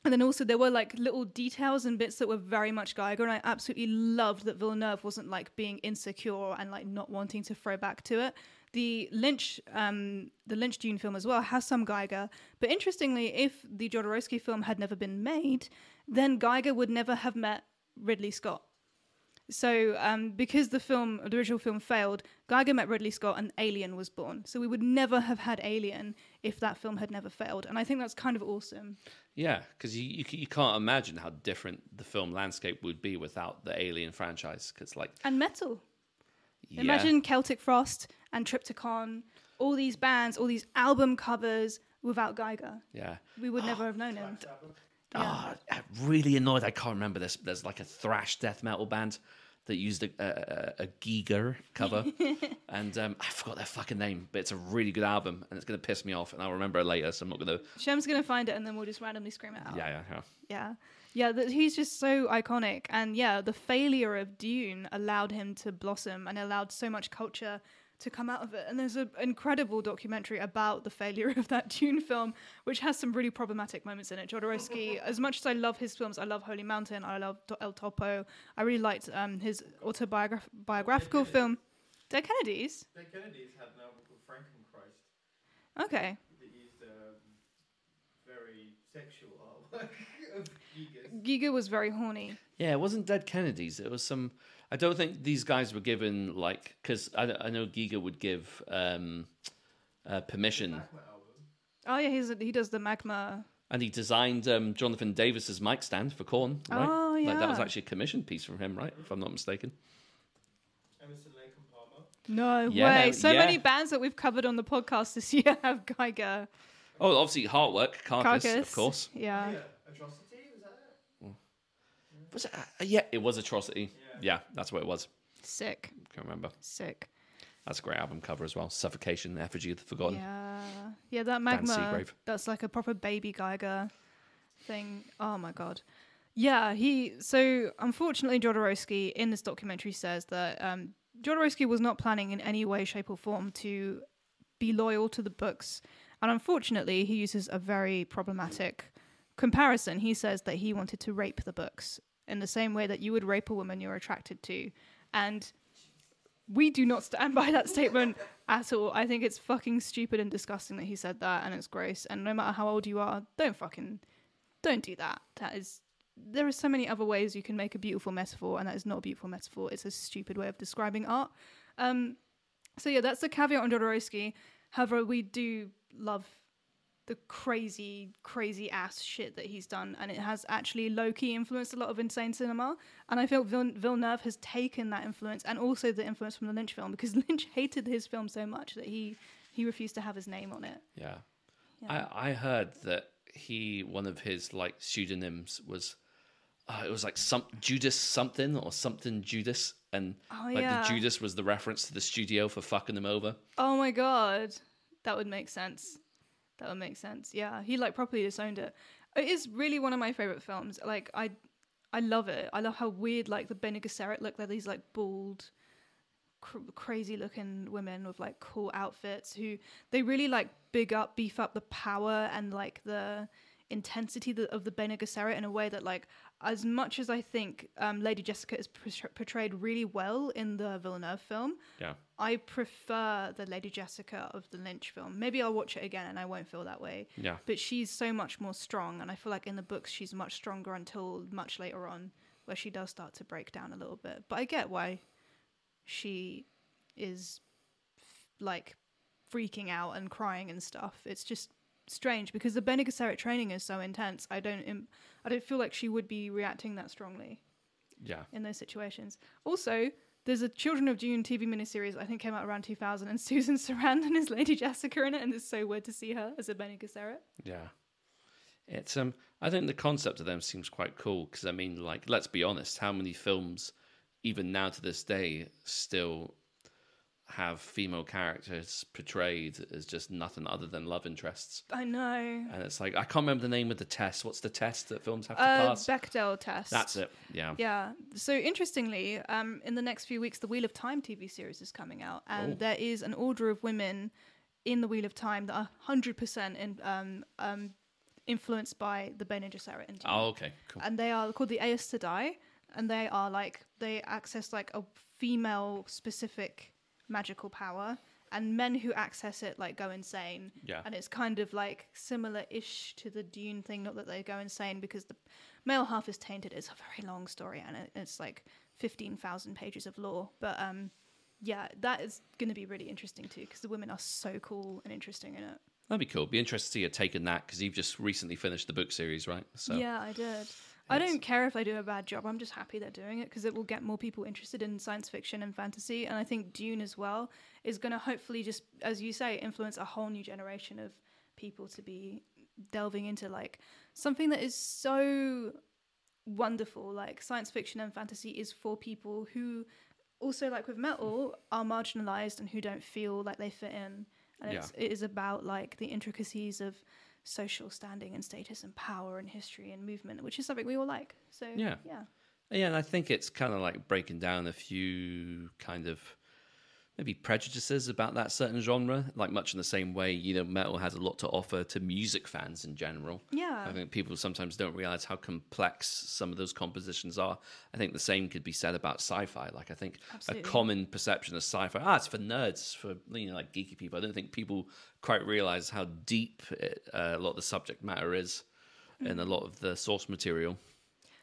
and then also there were like little details and bits that were very much Geiger, and I absolutely loved that Villeneuve wasn't like being insecure and like not wanting to throw back to it. The Lynch, um, the Lynch Dune film as well has some Geiger, but interestingly, if the Jodorowsky film had never been made, then Geiger would never have met Ridley Scott. So, um, because the film, the original film failed, Geiger met Ridley Scott and Alien was born. So we would never have had Alien if that film had never failed, and I think that's kind of awesome. yeah, because you, you you can't imagine how different the film landscape would be without the Alien franchise. Because like, And metal. yeah, Imagine Celtic Frost and Triptykon, all these bands, all these album covers without Geiger. Yeah. We would never have known him. Yeah. Ah, I'm really annoyed. I can't remember this. There's like a thrash death metal band that used a, a, a Giger cover, and um, I forgot their fucking name, but it's a really good album, and it's gonna piss me off, and I'll remember it later. So I'm not gonna. Shem's gonna find it and then we'll just randomly scream it out. Yeah, yeah, yeah. Yeah. Yeah, that he's just so iconic. And yeah, the failure of Dune allowed him to blossom and allowed so much culture to come out of it. And there's an incredible documentary about the failure of that Dune film, which has some really problematic moments in it. Jodorowsky, as much as I love his films, I love Holy Mountain, I love El Topo. I really liked um, his autobiographical film, Dead Kennedys. The Kennedys had an album called Frankenchrist Okay. that used um, very sexual artwork of Giger's. Giger was very horny. Yeah, it wasn't Dead Kennedys. It was some. I don't think these guys were given like because I, I know Giger would give um, uh, permission, Oh yeah, he's he does the magma. and he designed um, Jonathan Davis's mic stand for Korn. Right? Oh, Like, that was actually a commission piece from him, right? If I'm not mistaken. Emerson Lake and Palmer. No Yeah, way. So yeah. many bands that we've covered on the podcast this year have Geiger. Oh, obviously Heartwork, Carcass, Carcass. of course. Yeah. yeah. Atrocity, was that it? Was it? Uh, yeah, it was Atrocity. Yeah. that's what it was. Sick. Can't remember. Sick. That's a great album cover as well. Suffocation, Effigy of the Forgotten. Yeah. Yeah, that magma. That's like a proper baby Geiger thing. Oh my god. Yeah, he so unfortunately Jodorowsky in this documentary says that um Jodorowsky was not planning in any way, shape, or form to be loyal to the books. And unfortunately, he uses a very problematic comparison. He says that he wanted to rape the books in the same way that you would rape a woman you're attracted to. And we do not stand by that statement at all. I think it's fucking stupid and disgusting that he said that and it's gross. And no matter how old you are, don't fucking don't do that. That is there are so many other ways you can make a beautiful metaphor and that is not a beautiful metaphor. It's a stupid way of describing art. Um so yeah, that's the caveat on Jodorowsky. However, we do love the crazy, crazy ass shit that he's done, and it has actually low key influenced a lot of insane cinema. And I feel Vill- Villeneuve has taken that influence and also the influence from the Lynch film because Lynch hated his film so much that he he refused to have his name on it. Yeah. Yeah. I, I heard that he one of his like pseudonyms was uh, it was like some Judas something or something Judas and Oh, like yeah. the Judas was the reference to the studio for fucking them over. Oh my god, that would make sense. That would make sense. Yeah, he like properly disowned it. It is really one of my favorite films. Like I, I love it. I love how weird like the Bene Gesserit look. They're these like bald, cr- crazy looking women with like cool outfits who they really like big up, beef up the power and like the intensity of the Bene Gesserit in a way that like as much as I think um, Lady Jessica is portray- portrayed really well in the Villeneuve film, Yeah. I prefer the Lady Jessica of the Lynch film. Maybe I'll watch it again and I won't feel that way. Yeah. But she's so much more strong, and I feel like in the books she's much stronger until much later on, where she does start to break down a little bit. But I get why she is f- like freaking out and crying and stuff. It's just strange because the Bene Gesserit training is so intense. I don't, Im- I don't feel like she would be reacting that strongly Yeah. in those situations. Also, there's a Children of Dune TV miniseries I think came out around 2000, and Susan Sarandon is Lady Jessica in it, and it's so weird to see her as a Bene Gesserit. Yeah. It's um I think the concept of them seems quite cool because I mean like let's be honest, how many films even now to this day still have female characters portrayed as just nothing other than love interests. I know. And it's like I can't remember the name of the test. What's the test that films have to Uh, pass? Bechdel test. That's it. Yeah. Yeah. So interestingly, um, in the next few weeks, the Wheel of Time TV series is coming out, and Oh. there is an order of women in the Wheel of Time that are hundred percent in, um, um, influenced by the Bene Gesserit. Oh, okay. Cool. and they are called the Aes Sedai, and they are like they access like a female specific magical power, and men who access it like go insane. Yeah. And it's kind of like similar-ish to the Dune thing, not that they go insane because the male half is tainted. It's a very long story, and it, it's like fifteen thousand pages of lore. But um, yeah, that is going to be really interesting too because the women are so cool and interesting in it. That'd be cool. Be interested to see you taking that because you've just recently finished the book series, right? So Yeah, I did. I don't care if they do a bad job. I'm just happy they're doing it because it will get more people interested in science fiction and fantasy. And I think Dune as well is going to hopefully just, as you say, influence a whole new generation of people to be delving into like something that is so wonderful. Like science fiction and fantasy is for people who also, like with metal, are marginalized and who don't feel like they fit in. And it's, it is about like the intricacies of social standing and status and power and history and movement, which is something we all like. So Yeah. yeah, Yeah, and I think it's kind of like breaking down a few kind of maybe prejudices about that certain genre, like much in the same way, you know, metal has a lot to offer to music fans in general. yeah, I think people sometimes don't realize how complex some of those compositions are. I think the same could be said about sci-fi. Like I think Absolutely. a common perception of sci-fi, ah, it's for nerds, for you know, like geeky people. I don't think people quite realize how deep it, uh, a lot of the subject matter is in a lot of the source material.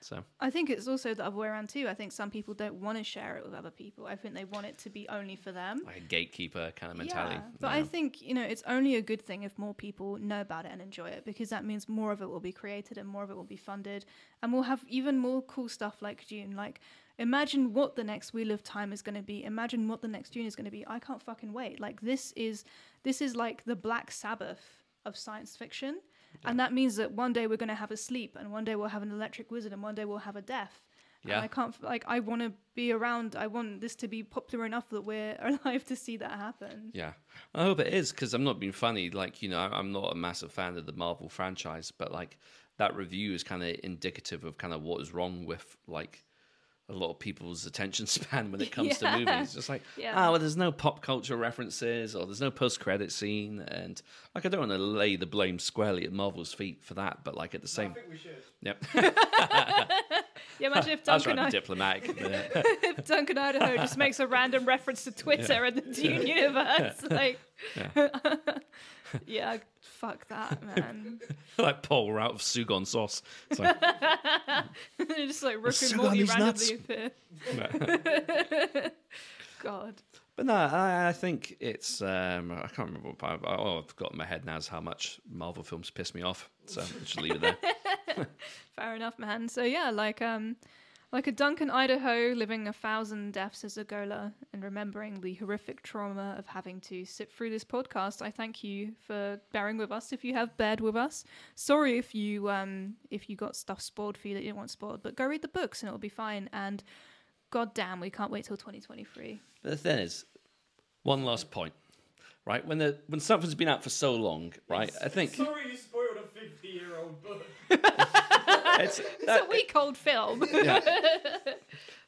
So I think it's also the other way around too. I think some people don't want to share it with other people. I think they want it to be only for them. like a gatekeeper kind of mentality. Yeah, but I think you know it's only a good thing if more people know about it and enjoy it because that means more of it will be created and more of it will be funded, and we'll have even more cool stuff like Dune. Like, imagine what the next Wheel of Time is going to be. Imagine what the next Dune is going to be. I can't fucking wait. Like this is this is like the Black Sabbath of science fiction, and that means that one day we're going to have a sleep, and one day we'll have an electric wizard, and one day we'll have a death. And Yeah. I can't like I want to be around. I want this to be popular enough that we're alive to see that happen. Yeah, I hope it is because I'm not being funny. Like you know, I'm not a massive fan of the Marvel franchise, but like that review is kind of indicative of kind of what is wrong with like a lot of people's attention span when it comes Yeah. to movies. It's just like, Yeah. ah, well, there's no pop culture references or there's no post credit scene, and like I don't want to lay the blame squarely at Marvel's feet for that, but like at the I same, think we should. yep. Yeah, imagine if I was Duncan, trying to be I- diplomatic. if Duncan Idaho just makes a random reference to Twitter and the Dune universe. Like, yeah. fuck that, man. like Paul we're out of Szechuan sauce. It's like, just like Rick and sugar on Morty these randomly appear. God. But no, I, I think it's. Um, I can't remember. What, I, all I've got in my head now is how much Marvel films piss me off. So just leave it there. Fair enough, man. So yeah, like um like a Duncan Idaho living a thousand deaths as a ghola and remembering the horrific trauma of having to sit through this podcast, I thank you for bearing with us if you have bared with us. Sorry if you um if you got stuff spoiled for you that you didn't want spoiled, but go read the books and it'll be fine. And god damn, we can't wait till twenty twenty three. But the thing is, one last point, right? When the when something's been out for so long, right? I think Sorry you spoiled a 50 year old book. it's, It's a week old film. yeah.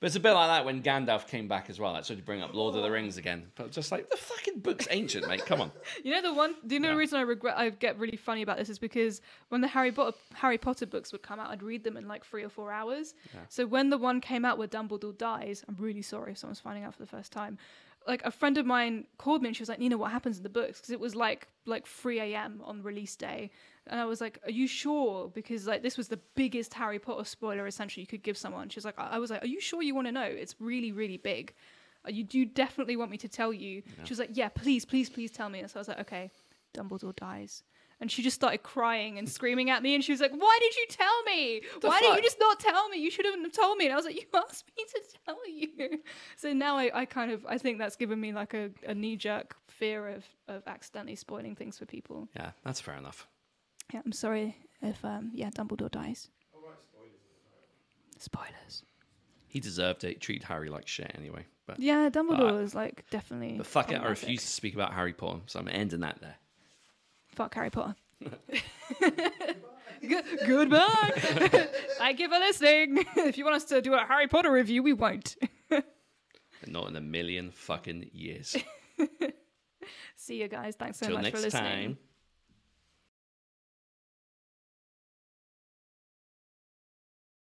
But it's a bit like that when Gandalf came back as well. That's so to bring up Lord of the Rings again. But just like the fucking book's ancient, mate. Come on. You know the one. The only Yeah. reason I regret? I get really funny about this is because when the Harry Potter Harry Potter books would come out, I'd read them in like three or four hours. So when the one came out where Dumbledore dies, I'm really sorry if someone's finding out for the first time. Like a friend of mine called me and she was like, "Nina, what happens in the books?" Because it was like like 3 a.m. on release day, and I was like, "Are you sure?" Because like this was the biggest Harry Potter spoiler essentially you could give someone. She was like, "I I was like, are you sure you want to know? It's really really big." You do definitely want me to tell you? She was like, "Yeah, please, please, please tell me." And so I was like, "Okay." Dumbledore dies, and she just started crying and screaming at me. And she was like, "Why did you tell me? Why did fuck? you just not tell me? You should have told me." And I was like, "You asked me to tell you." So now I, I kind of I think that's given me like a, a knee jerk fear of of accidentally spoiling things for people. Yeah, that's fair enough. Yeah, I'm sorry if um yeah Dumbledore dies. Spoilers. He deserved it. He treated Harry like shit anyway. But Yeah, Dumbledore But- is like definitely. but fuck it, I refuse to speak about Harry Potter. So I'm ending that there. Fuck Harry Potter. Good, goodbye. Thank you for listening. if you want us to do a Harry Potter review, we won't. Not in a million fucking years. See you guys. Thanks so Till much next for listening. time.